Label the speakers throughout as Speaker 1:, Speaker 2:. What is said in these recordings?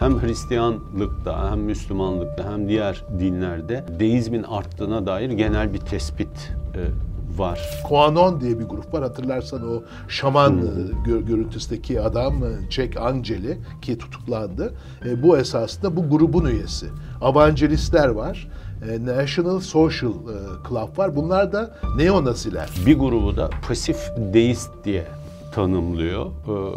Speaker 1: hem Hristiyanlıkta hem Müslümanlıkta hem diğer dinlerde deizmin arttığına dair genel bir tespit e, var.
Speaker 2: Kuanon diye bir grup var. Hatırlarsan o şaman e, gö- görüntüsündeki adam e, Jack Angeli ki tutuklandı. E, bu esasında bu grubun üyesi. Evangelistler var. E, National Social e, Club var. Bunlar da neonaziler.
Speaker 1: Bir grubu da pasif deist diye tanımlıyor.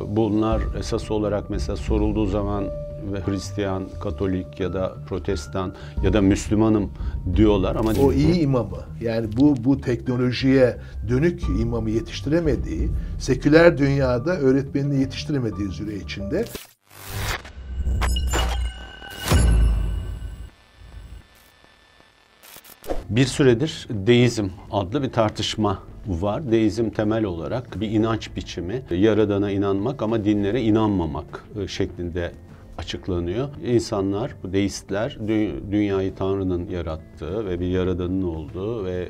Speaker 1: Bunlar esas olarak mesela sorulduğu zaman ve Hristiyan, Katolik ya da Protestan ya da Müslümanım diyorlar ama
Speaker 2: O iyi imamı yani bu bu teknolojiye dönük imamı yetiştiremediği, seküler dünyada öğretmenini yetiştiremediği süre içinde
Speaker 1: Bir süredir deizm adlı bir tartışma var. Deizm temel olarak bir inanç biçimi. Yaradana inanmak ama dinlere inanmamak e, şeklinde açıklanıyor. İnsanlar, bu deistler dü- dünyayı Tanrı'nın yarattığı ve bir yaradanın olduğu ve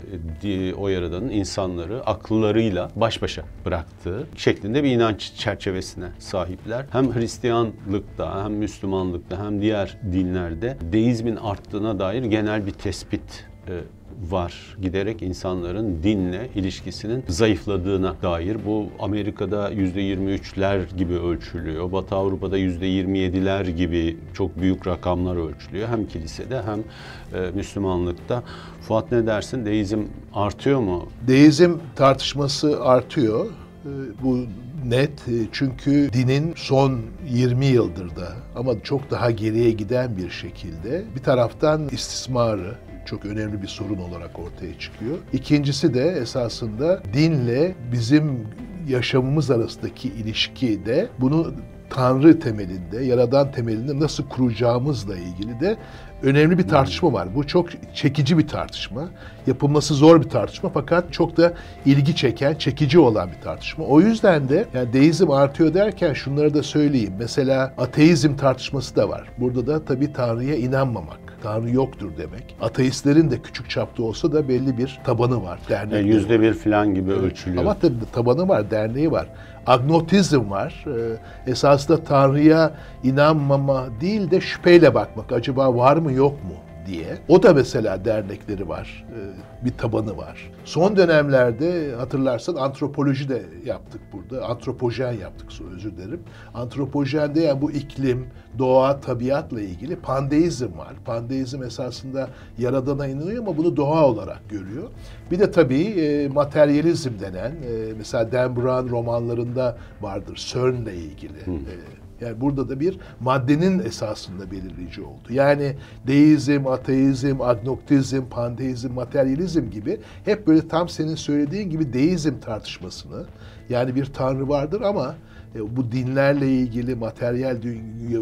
Speaker 1: o yaradanın insanları akıllarıyla baş başa bıraktığı şeklinde bir inanç çerçevesine sahipler. Hem Hristiyanlıkta hem Müslümanlıkta hem diğer dinlerde deizmin arttığına dair genel bir tespit e, var. Giderek insanların dinle ilişkisinin zayıfladığına dair. Bu Amerika'da %23'ler gibi ölçülüyor. Batı Avrupa'da %27'ler gibi çok büyük rakamlar ölçülüyor. Hem kilisede hem e, Müslümanlıkta. Fuat ne dersin? Deizm artıyor mu?
Speaker 2: Deizm tartışması artıyor. Ee, Bu net Ee, çünkü dinin son 20 yıldır da ama çok daha geriye giden bir şekilde bir taraftan istismarı çok önemli bir sorun olarak ortaya çıkıyor. İkincisi de esasında dinle bizim yaşamımız arasındaki ilişki de bunu Tanrı temelinde, Yaradan temelinde nasıl kuracağımızla ilgili de önemli bir tartışma var. Bu çok çekici bir tartışma. Yapılması zor bir tartışma fakat çok da ilgi çeken, çekici olan bir tartışma. O yüzden de yani deizm artıyor derken şunları da söyleyeyim. Mesela ateizm tartışması da var. Burada da tabii Tanrı'ya inanmamak. Tanrı yoktur demek. Ateistlerin de küçük çapta olsa da belli bir tabanı var. Var.
Speaker 1: yüzde bir falan gibi ölçülüyor.
Speaker 2: Ama tabii tabanı var, derneği var. Agnotizm var. Ee, esasında Tanrı'ya inanmama değil de şüpheyle bakmak. Acaba var mı yok mu diye. O da mesela dernekleri var. Ee, bir tabanı var. Son dönemlerde hatırlarsan antropoloji de yaptık burada. Antropojen yaptık özür dilerim. Antropojende yani bu iklim, doğa, tabiatla ilgili pandeizm var. Pandeizm esasında yaradana inanıyor ama bunu doğa olarak görüyor. Bir de tabii e, materyalizm denen e, mesela Dan Brown romanlarında vardır CERN'le ilgili. E, yani burada da bir maddenin esasında belirleyici oldu. Yani deizm, ateizm, agnotizm, panteizm, materyalizm gibi hep böyle tam senin söylediğin gibi deizm tartışmasını yani bir tanrı vardır ama bu dinlerle ilgili, materyal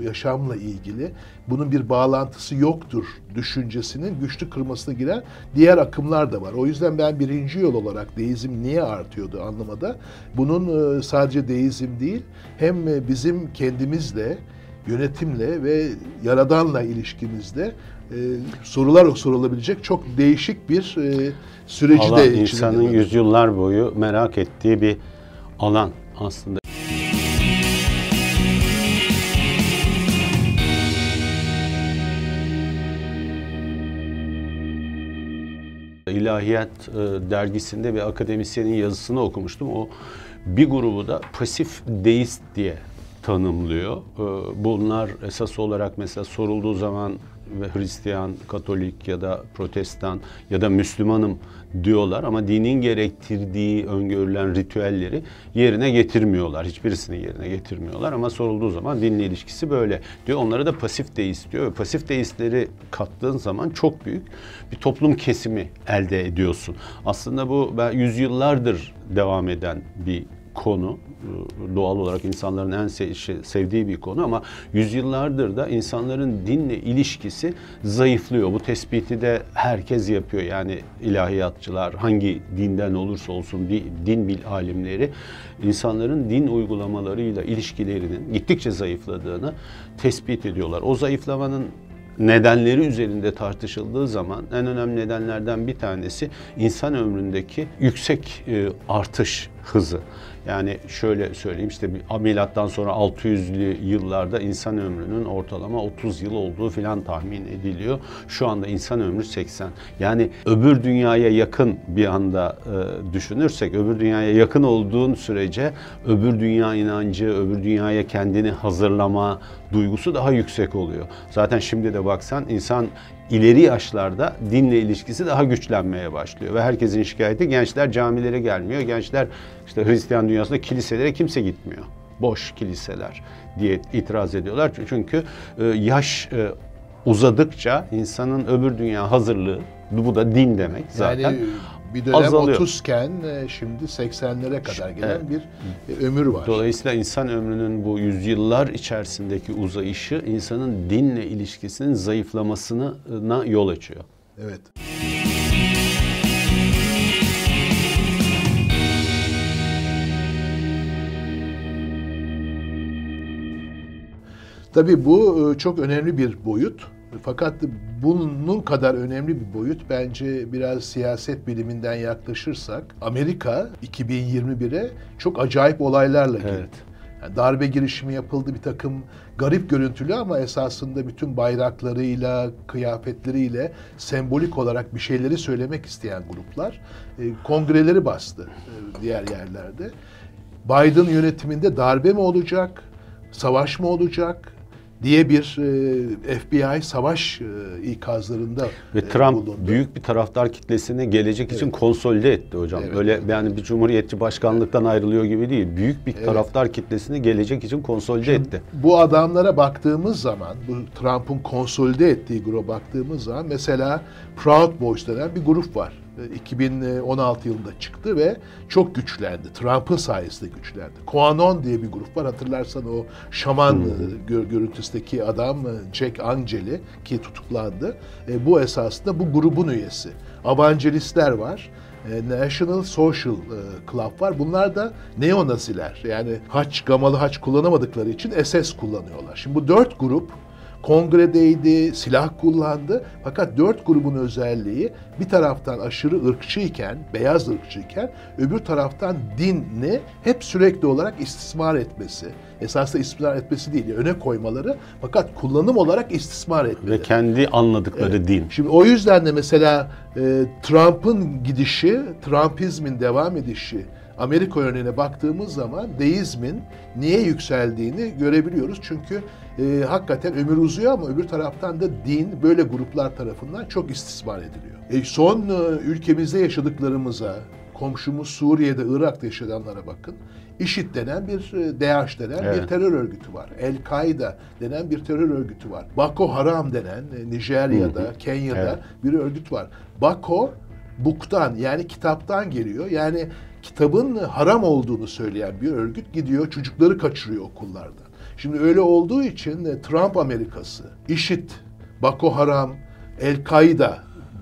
Speaker 2: yaşamla ilgili bunun bir bağlantısı yoktur düşüncesinin güçlü kırmasına giren diğer akımlar da var. O yüzden ben birinci yol olarak deizm niye artıyordu anlamada bunun e, sadece deizm değil hem e, bizim kendimizle, yönetimle ve yaradanla ilişkimizde e, sorular sorulabilecek çok değişik bir e, süreci
Speaker 1: alan,
Speaker 2: de
Speaker 1: insanın yüzyıllar boyu merak ettiği bir alan aslında. İlahiyat e, dergisinde bir akademisyenin yazısını okumuştum. O bir grubu da pasif deist diye tanımlıyor. E, bunlar esas olarak mesela sorulduğu zaman ve Hristiyan, Katolik ya da Protestan ya da Müslümanım diyorlar ama dinin gerektirdiği öngörülen ritüelleri yerine getirmiyorlar. Hiçbirisini yerine getirmiyorlar ama sorulduğu zaman dinle ilişkisi böyle diyor. Onlara da pasif deist diyor. Pasif deistleri kattığın zaman çok büyük bir toplum kesimi elde ediyorsun. Aslında bu ben yüzyıllardır devam eden bir konu. Doğal olarak insanların en şey- sevdiği bir konu ama yüzyıllardır da insanların dinle ilişkisi zayıflıyor. Bu tespiti de herkes yapıyor. Yani ilahiyatçılar hangi dinden olursa olsun di- din bil alimleri insanların din uygulamalarıyla ilişkilerinin gittikçe zayıfladığını tespit ediyorlar. O zayıflamanın nedenleri üzerinde tartışıldığı zaman en önemli nedenlerden bir tanesi insan ömründeki yüksek e, artış hızı. Yani şöyle söyleyeyim işte milattan sonra 600'lü yıllarda insan ömrünün ortalama 30 yıl olduğu filan tahmin ediliyor. Şu anda insan ömrü 80. Yani öbür dünyaya yakın bir anda e, düşünürsek öbür dünyaya yakın olduğun sürece öbür dünya inancı, öbür dünyaya kendini hazırlama duygusu daha yüksek oluyor. Zaten şimdi de baksan insan ileri yaşlarda dinle ilişkisi daha güçlenmeye başlıyor. Ve herkesin şikayeti gençler camilere gelmiyor. Gençler işte Hristiyan dünyasında kiliselere kimse gitmiyor. Boş kiliseler diye itiraz ediyorlar. Çünkü e, yaş e, uzadıkça insanın öbür dünya hazırlığı bu da din demek zaten. Yani
Speaker 2: bir dönem azalıyor. 30 iken e, şimdi 80'lere kadar gelen evet. bir e, ömür var.
Speaker 1: Dolayısıyla insan ömrünün bu yüzyıllar içerisindeki uzayışı insanın dinle ilişkisinin zayıflamasına yol açıyor.
Speaker 2: Evet. Tabii bu e, çok önemli bir boyut. Fakat bunun kadar önemli bir boyut bence biraz siyaset biliminden yaklaşırsak Amerika 2021'e çok acayip olaylarla girdi. Evet. Yani darbe girişimi yapıldı bir takım garip görüntülü ama esasında bütün bayraklarıyla, kıyafetleriyle sembolik olarak bir şeyleri söylemek isteyen gruplar e, kongreleri bastı e, diğer yerlerde. Biden yönetiminde darbe mi olacak, savaş mı olacak, diye bir e, FBI savaş e, ikazlarında
Speaker 1: ve e, Trump bulundu. büyük bir taraftar kitlesini gelecek evet. için konsolide etti hocam. Evet. Öyle yani bir cumhuriyetçi başkanlıktan evet. ayrılıyor gibi değil. Büyük bir evet. taraftar kitlesini gelecek için konsolide Şimdi, etti.
Speaker 2: Bu adamlara baktığımız zaman, bu Trump'ın konsolide ettiği gruba baktığımız zaman mesela Proud Boys denen bir grup var. 2016 yılında çıktı ve çok güçlendi. Trump'ın sayesinde güçlendi. Quanon diye bir grup var. Hatırlarsan o şaman hmm. görüntüsündeki adam e, Jack Angeli ki tutuklandı. E, bu esasında bu grubun üyesi. Evangelistler var. National Social Club var. Bunlar da neonaziler. Yani haç, gamalı haç kullanamadıkları için SS kullanıyorlar. Şimdi bu dört grup kongredeydi, silah kullandı. Fakat dört grubun özelliği bir taraftan aşırı ırkçıyken, beyaz ırkçıyken öbür taraftan dini hep sürekli olarak istismar etmesi. Esasında istismar etmesi değil, öne koymaları fakat kullanım olarak istismar etmeleri.
Speaker 1: Ve kendi anladıkları evet. din.
Speaker 2: Şimdi o yüzden de mesela e, Trump'ın gidişi, Trumpizmin devam edişi, Amerika örneğine baktığımız zaman deizmin niye yükseldiğini görebiliyoruz. Çünkü e, hakikaten ömür uzuyor ama öbür taraftan da din böyle gruplar tarafından çok istismar ediliyor. E, son e, ülkemizde yaşadıklarımıza, komşumuz Suriye'de, Irak'ta yaşayanlara bakın. IŞİD denen bir, e, DH denen evet. bir terör örgütü var. El-Kaide denen bir terör örgütü var. Boko Haram denen e, Nijerya'da, Kenya'da evet. bir örgüt var. Bako, buktan yani kitaptan geliyor. Yani kitabın haram olduğunu söyleyen bir örgüt gidiyor çocukları kaçırıyor okullardan. Şimdi öyle olduğu için Trump Amerikası, IŞİD, Boko Haram, El-Kaide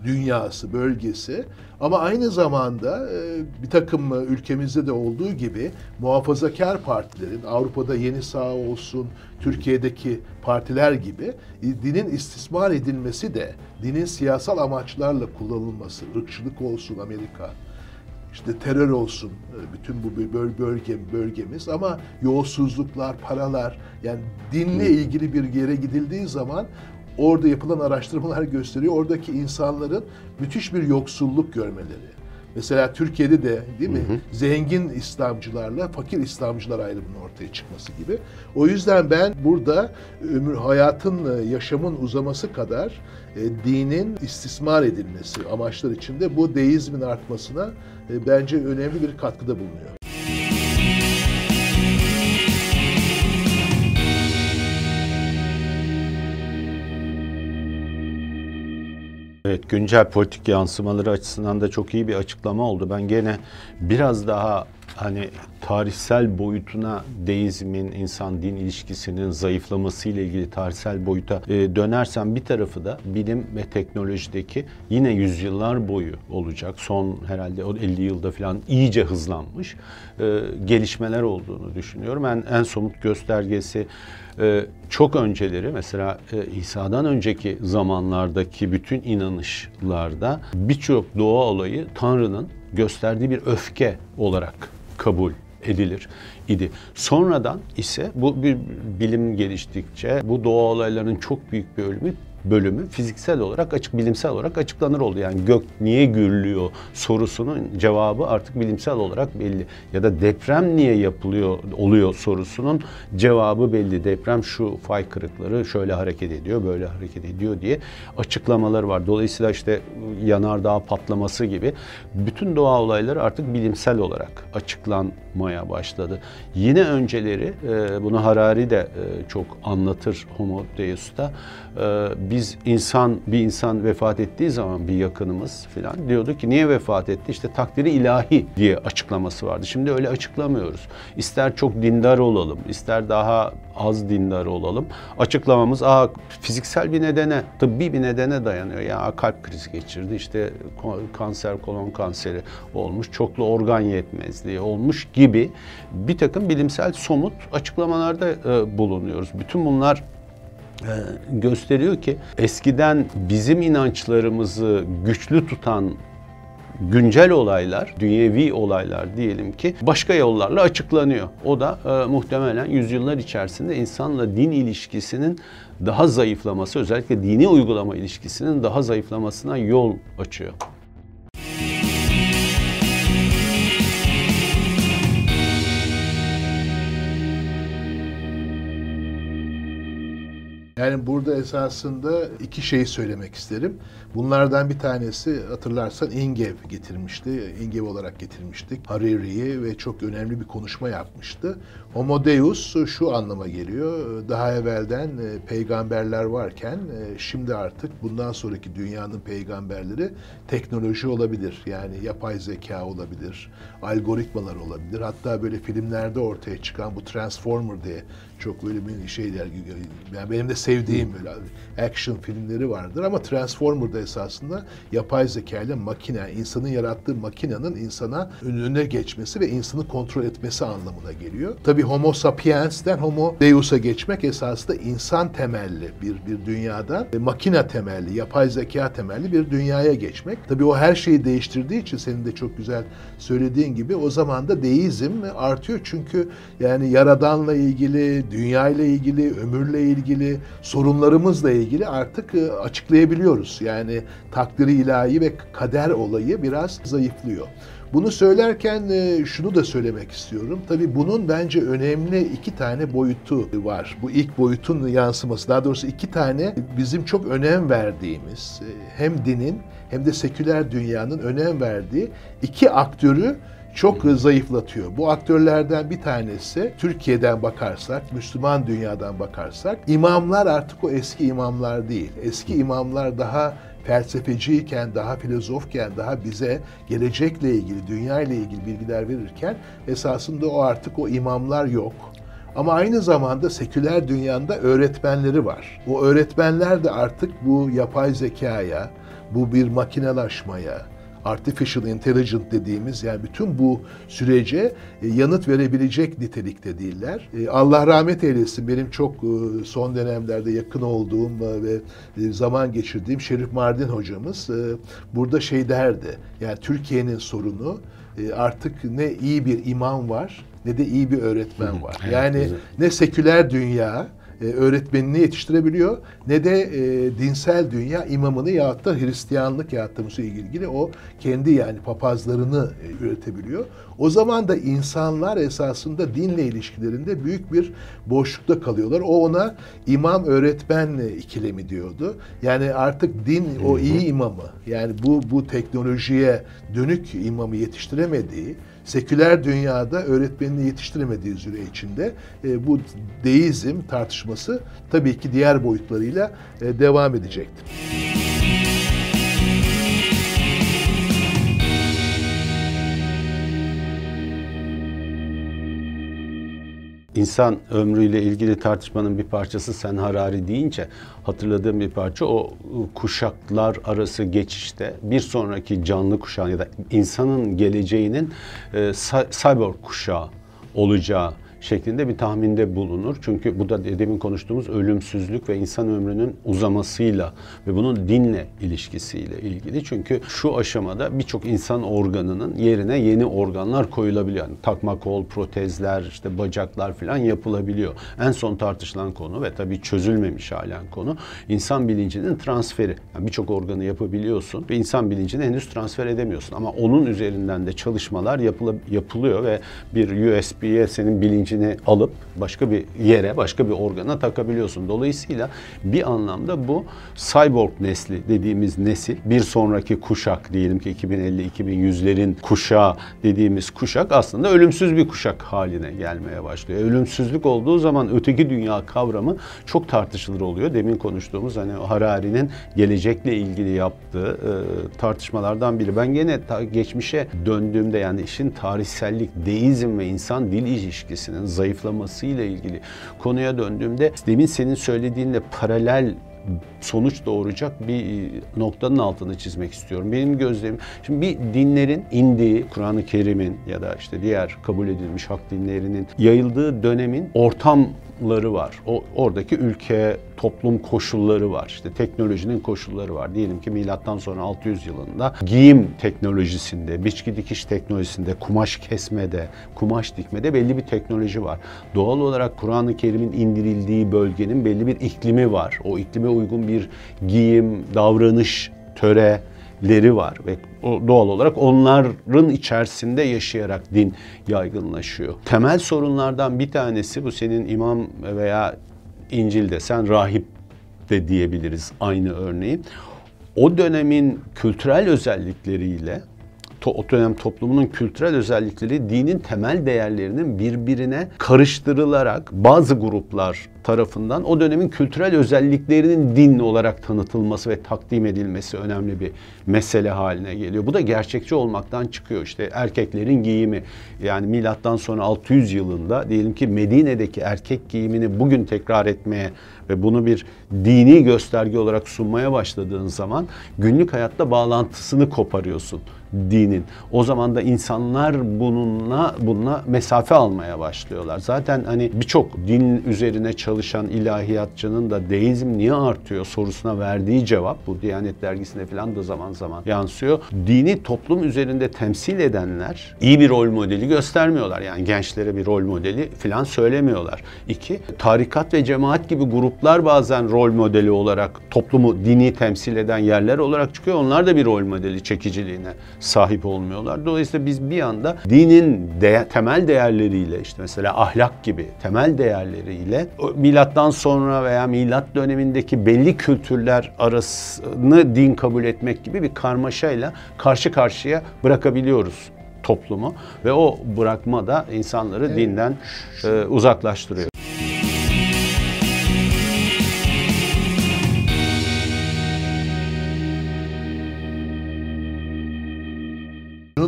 Speaker 2: dünyası, bölgesi ama aynı zamanda e, bir takım ülkemizde de olduğu gibi muhafazakar partilerin Avrupa'da Yeni Sağ olsun, Türkiye'deki partiler gibi e, dinin istismar edilmesi de dinin siyasal amaçlarla kullanılması, ırkçılık olsun Amerika, işte terör olsun e, bütün bu bölge bölgemiz ama yolsuzluklar, paralar yani dinle ilgili bir yere gidildiği zaman orada yapılan araştırmalar gösteriyor oradaki insanların müthiş bir yoksulluk görmeleri. Mesela Türkiye'de de değil mi? Hı hı. Zengin İslamcılarla fakir İslamcılar ayrımının ortaya çıkması gibi. O yüzden ben burada ömür hayatın, yaşamın uzaması kadar e, dinin istismar edilmesi amaçlar içinde bu deizmin artmasına e, bence önemli bir katkıda bulunuyor.
Speaker 1: Evet, güncel politik yansımaları açısından da çok iyi bir açıklama oldu. Ben gene biraz daha hani tarihsel boyutuna deizmin insan din ilişkisinin zayıflaması ile ilgili tarihsel boyuta e, dönersem bir tarafı da bilim ve teknolojideki yine yüzyıllar boyu olacak. Son herhalde o 50 yılda falan iyice hızlanmış e, gelişmeler olduğunu düşünüyorum. En, en somut göstergesi e, çok önceleri mesela e, İsa'dan önceki zamanlardaki bütün inanışlarda birçok doğa olayı Tanrı'nın gösterdiği bir öfke olarak kabul edilir idi. Sonradan ise bu bir bilim geliştikçe bu doğa olaylarının çok büyük bir bölümü bölümü fiziksel olarak açık bilimsel olarak açıklanır oldu. Yani gök niye gürlüyor sorusunun cevabı artık bilimsel olarak belli. Ya da deprem niye yapılıyor oluyor sorusunun cevabı belli. Deprem şu fay kırıkları şöyle hareket ediyor, böyle hareket ediyor diye açıklamaları var. Dolayısıyla işte yanardağ patlaması gibi bütün doğa olayları artık bilimsel olarak açıklanmaya başladı. Yine önceleri e, bunu Harari de e, çok anlatır Homo Deus'ta. E, biz insan bir insan vefat ettiği zaman bir yakınımız filan diyordu ki niye vefat etti? İşte takdiri ilahi diye açıklaması vardı. Şimdi öyle açıklamıyoruz. İster çok dindar olalım, ister daha az dindar olalım. Açıklamamız aa fiziksel bir nedene, tıbbi bir nedene dayanıyor. Ya kalp krizi geçirdi, işte kanser, kolon kanseri olmuş, çoklu organ yetmezliği olmuş gibi bir takım bilimsel somut açıklamalarda e, bulunuyoruz. Bütün bunlar gösteriyor ki eskiden bizim inançlarımızı güçlü tutan güncel olaylar, dünyevi olaylar diyelim ki başka yollarla açıklanıyor. O da e, muhtemelen yüzyıllar içerisinde insanla din ilişkisinin daha zayıflaması, özellikle dini uygulama ilişkisinin daha zayıflamasına yol açıyor.
Speaker 2: Yani burada esasında iki şey söylemek isterim. Bunlardan bir tanesi hatırlarsan Ingev getirmişti. Ingev olarak getirmiştik. Hariri'yi ve çok önemli bir konuşma yapmıştı. Homo Deus şu anlama geliyor. Daha evvelden e, peygamberler varken e, şimdi artık bundan sonraki dünyanın peygamberleri teknoloji olabilir. Yani yapay zeka olabilir, algoritmalar olabilir. Hatta böyle filmlerde ortaya çıkan bu Transformer diye çok böyle bir şeyler yani benim de sevdiğim böyle action filmleri vardır ama Transformer'da esasında yapay zeka ile makine, insanın yarattığı makinenin insana önüne geçmesi ve insanı kontrol etmesi anlamına geliyor. Tabi Homo sapiens'ten Homo Deus'a geçmek esasında insan temelli bir bir dünyadan e, makine temelli, yapay zeka temelli bir dünyaya geçmek. Tabi o her şeyi değiştirdiği için senin de çok güzel söylediğin gibi o zaman da deizm artıyor çünkü yani yaradanla ilgili, dünya ile ilgili, ömürle ilgili, sorunlarımızla ilgili artık e, açıklayabiliyoruz. Yani takdiri ilahi ve kader olayı biraz zayıflıyor. Bunu söylerken e, şunu da söylemek istiyorum. Tabii bunun bence önemli iki tane boyutu var. Bu ilk boyutun yansıması, daha doğrusu iki tane bizim çok önem verdiğimiz e, hem dinin hem de seküler dünyanın önem verdiği iki aktörü çok zayıflatıyor. Bu aktörlerden bir tanesi Türkiye'den bakarsak, Müslüman dünyadan bakarsak imamlar artık o eski imamlar değil. Eski imamlar daha felsefeciyken, daha filozofken, daha bize gelecekle ilgili, dünya ile ilgili bilgiler verirken esasında o artık o imamlar yok. Ama aynı zamanda seküler dünyanda öğretmenleri var. O öğretmenler de artık bu yapay zekaya, bu bir makinelaşmaya, artificial intelligence dediğimiz yani bütün bu sürece e, yanıt verebilecek nitelikte değiller. E, Allah rahmet eylesin benim çok e, son dönemlerde yakın olduğum ve zaman geçirdiğim Şerif Mardin hocamız burada şey derdi. Yani Türkiye'nin sorunu artık ne iyi bir imam var ne de iyi bir öğretmen var. Yani ne seküler dünya e, öğretmenini yetiştirebiliyor ne de e, dinsel dünya imamını ya da Hristiyanlık ya da ilgili o kendi yani papazlarını e, üretebiliyor. O zaman da insanlar esasında dinle ilişkilerinde büyük bir boşlukta kalıyorlar. O ona imam öğretmen ikilemi diyordu. Yani artık din o iyi imamı yani bu bu teknolojiye dönük imamı yetiştiremediği seküler dünyada öğretmenini yetiştiremediği süre içinde e, bu deizm tartışması tabii ki diğer boyutlarıyla e, devam edecektir.
Speaker 1: İnsan ömrüyle ilgili tartışmanın bir parçası Sen Harari deyince hatırladığım bir parça. O kuşaklar arası geçişte bir sonraki canlı kuşağı ya da insanın geleceğinin e, cyborg kuşağı olacağı şeklinde bir tahminde bulunur. Çünkü bu da demin konuştuğumuz ölümsüzlük ve insan ömrünün uzamasıyla ve bunun dinle ilişkisiyle ilgili. Çünkü şu aşamada birçok insan organının yerine yeni organlar koyulabiliyor. Yani takma kol, protezler, işte bacaklar falan yapılabiliyor. En son tartışılan konu ve tabii çözülmemiş halen konu insan bilincinin transferi. Yani birçok organı yapabiliyorsun ve insan bilincini henüz transfer edemiyorsun. Ama onun üzerinden de çalışmalar yapıla, yapılıyor ve bir USB'ye senin bilincini alıp başka bir yere, başka bir organa takabiliyorsun. Dolayısıyla bir anlamda bu cyborg nesli dediğimiz nesil, bir sonraki kuşak diyelim ki 2050-2100'lerin kuşağı dediğimiz kuşak aslında ölümsüz bir kuşak haline gelmeye başlıyor. Ölümsüzlük olduğu zaman öteki dünya kavramı çok tartışılır oluyor. Demin konuştuğumuz hani Harari'nin gelecekle ilgili yaptığı e, tartışmalardan biri. Ben gene ta, geçmişe döndüğümde yani işin tarihsellik, deizm ve insan dil ilişkisinin zayıflamasıyla ilgili konuya döndüğümde demin senin söylediğinle paralel sonuç doğuracak bir noktanın altını çizmek istiyorum. Benim gözlemim, şimdi bir dinlerin indiği, Kur'an-ı Kerim'in ya da işte diğer kabul edilmiş hak dinlerinin yayıldığı dönemin ortamları var. O oradaki ülke, toplum koşulları var. İşte teknolojinin koşulları var. Diyelim ki milattan sonra 600 yılında giyim teknolojisinde, biçki dikiş teknolojisinde, kumaş kesmede, kumaş dikmede belli bir teknoloji var. Doğal olarak Kur'an-ı Kerim'in indirildiği bölgenin belli bir iklimi var. O iklime uygun bir giyim, davranış, töreleri var ve doğal olarak onların içerisinde yaşayarak din yaygınlaşıyor. Temel sorunlardan bir tanesi bu senin imam veya İncil'de sen rahip de diyebiliriz aynı örneği. O dönemin kültürel özellikleriyle o dönem toplumunun kültürel özellikleri dinin temel değerlerinin birbirine karıştırılarak bazı gruplar tarafından o dönemin kültürel özelliklerinin din olarak tanıtılması ve takdim edilmesi önemli bir mesele haline geliyor. Bu da gerçekçi olmaktan çıkıyor. İşte erkeklerin giyimi yani milattan sonra 600 yılında diyelim ki Medine'deki erkek giyimini bugün tekrar etmeye ve bunu bir dini gösterge olarak sunmaya başladığın zaman günlük hayatta bağlantısını koparıyorsun dinin. O zaman da insanlar bununla bununla mesafe almaya başlıyorlar. Zaten hani birçok din üzerine çalışan ilahiyatçının da deizm niye artıyor sorusuna verdiği cevap bu Diyanet dergisinde falan da zaman zaman yansıyor. Dini toplum üzerinde temsil edenler iyi bir rol modeli göstermiyorlar. Yani gençlere bir rol modeli falan söylemiyorlar. İki, tarikat ve cemaat gibi gruplar bazen rol modeli olarak toplumu dini temsil eden yerler olarak çıkıyor. Onlar da bir rol modeli çekiciliğine sahip olmuyorlar. Dolayısıyla biz bir anda dinin de temel değerleriyle işte mesela ahlak gibi temel değerleriyle milattan sonra veya milat dönemindeki belli kültürler arasını din kabul etmek gibi bir karmaşayla karşı karşıya bırakabiliyoruz toplumu ve o bırakma da insanları evet. dinden e, uzaklaştırıyor.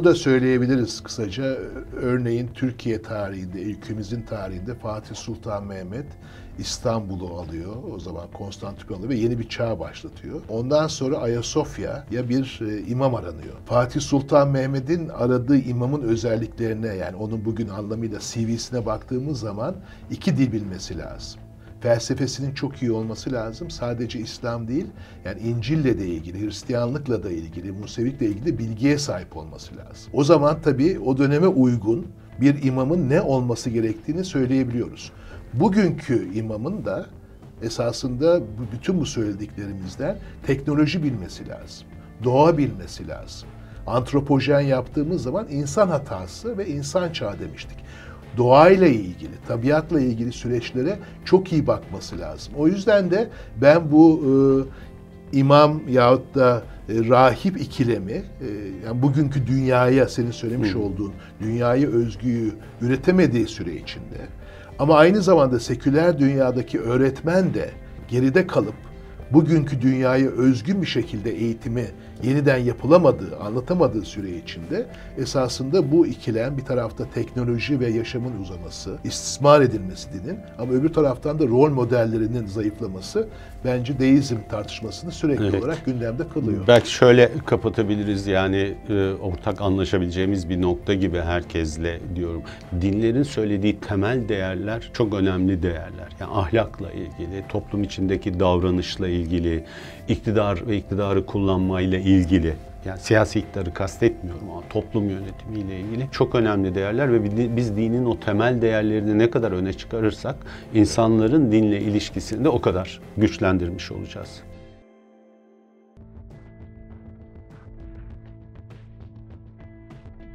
Speaker 2: Şunu da söyleyebiliriz kısaca. Örneğin Türkiye tarihinde, ülkemizin tarihinde Fatih Sultan Mehmet İstanbul'u alıyor. O zaman Konstantinopol'u ve yeni bir çağ başlatıyor. Ondan sonra Ayasofya'ya bir e, imam aranıyor. Fatih Sultan Mehmet'in aradığı imamın özelliklerine yani onun bugün anlamıyla CV'sine baktığımız zaman iki dil bilmesi lazım felsefesinin çok iyi olması lazım. Sadece İslam değil, yani İncil'le de ilgili, Hristiyanlıkla da ilgili, Musevikle ilgili bilgiye sahip olması lazım. O zaman tabii o döneme uygun bir imamın ne olması gerektiğini söyleyebiliyoruz. Bugünkü imamın da esasında bütün bu söylediklerimizden teknoloji bilmesi lazım. Doğa bilmesi lazım. Antropojen yaptığımız zaman insan hatası ve insan çağı demiştik doğayla ilgili, tabiatla ilgili süreçlere çok iyi bakması lazım. O yüzden de ben bu e, imam yahut da e, rahip ikilemi, e, yani bugünkü dünyaya senin söylemiş olduğun dünyayı özgüyü üretemediği süre içinde ama aynı zamanda seküler dünyadaki öğretmen de geride kalıp bugünkü dünyaya özgün bir şekilde eğitimi yeniden yapılamadığı, anlatamadığı süre içinde esasında bu ikilem bir tarafta teknoloji ve yaşamın uzaması, istismar edilmesi dinin ama öbür taraftan da rol modellerinin zayıflaması bence deizm tartışmasını sürekli
Speaker 1: Evet.
Speaker 2: olarak gündemde kılıyor.
Speaker 1: Belki şöyle kapatabiliriz yani e, ortak anlaşabileceğimiz bir nokta gibi herkesle diyorum. Dinlerin söylediği temel değerler çok önemli değerler. Yani ahlakla ilgili, toplum içindeki davranışla ilgili, iktidar ve iktidarı kullanmayla ilgili. Yani siyasi iktidarı kastetmiyorum ama toplum yönetimiyle ilgili çok önemli değerler ve bi- biz dinin o temel değerlerini ne kadar öne çıkarırsak insanların dinle ilişkisini de o kadar güçlendirmiş olacağız.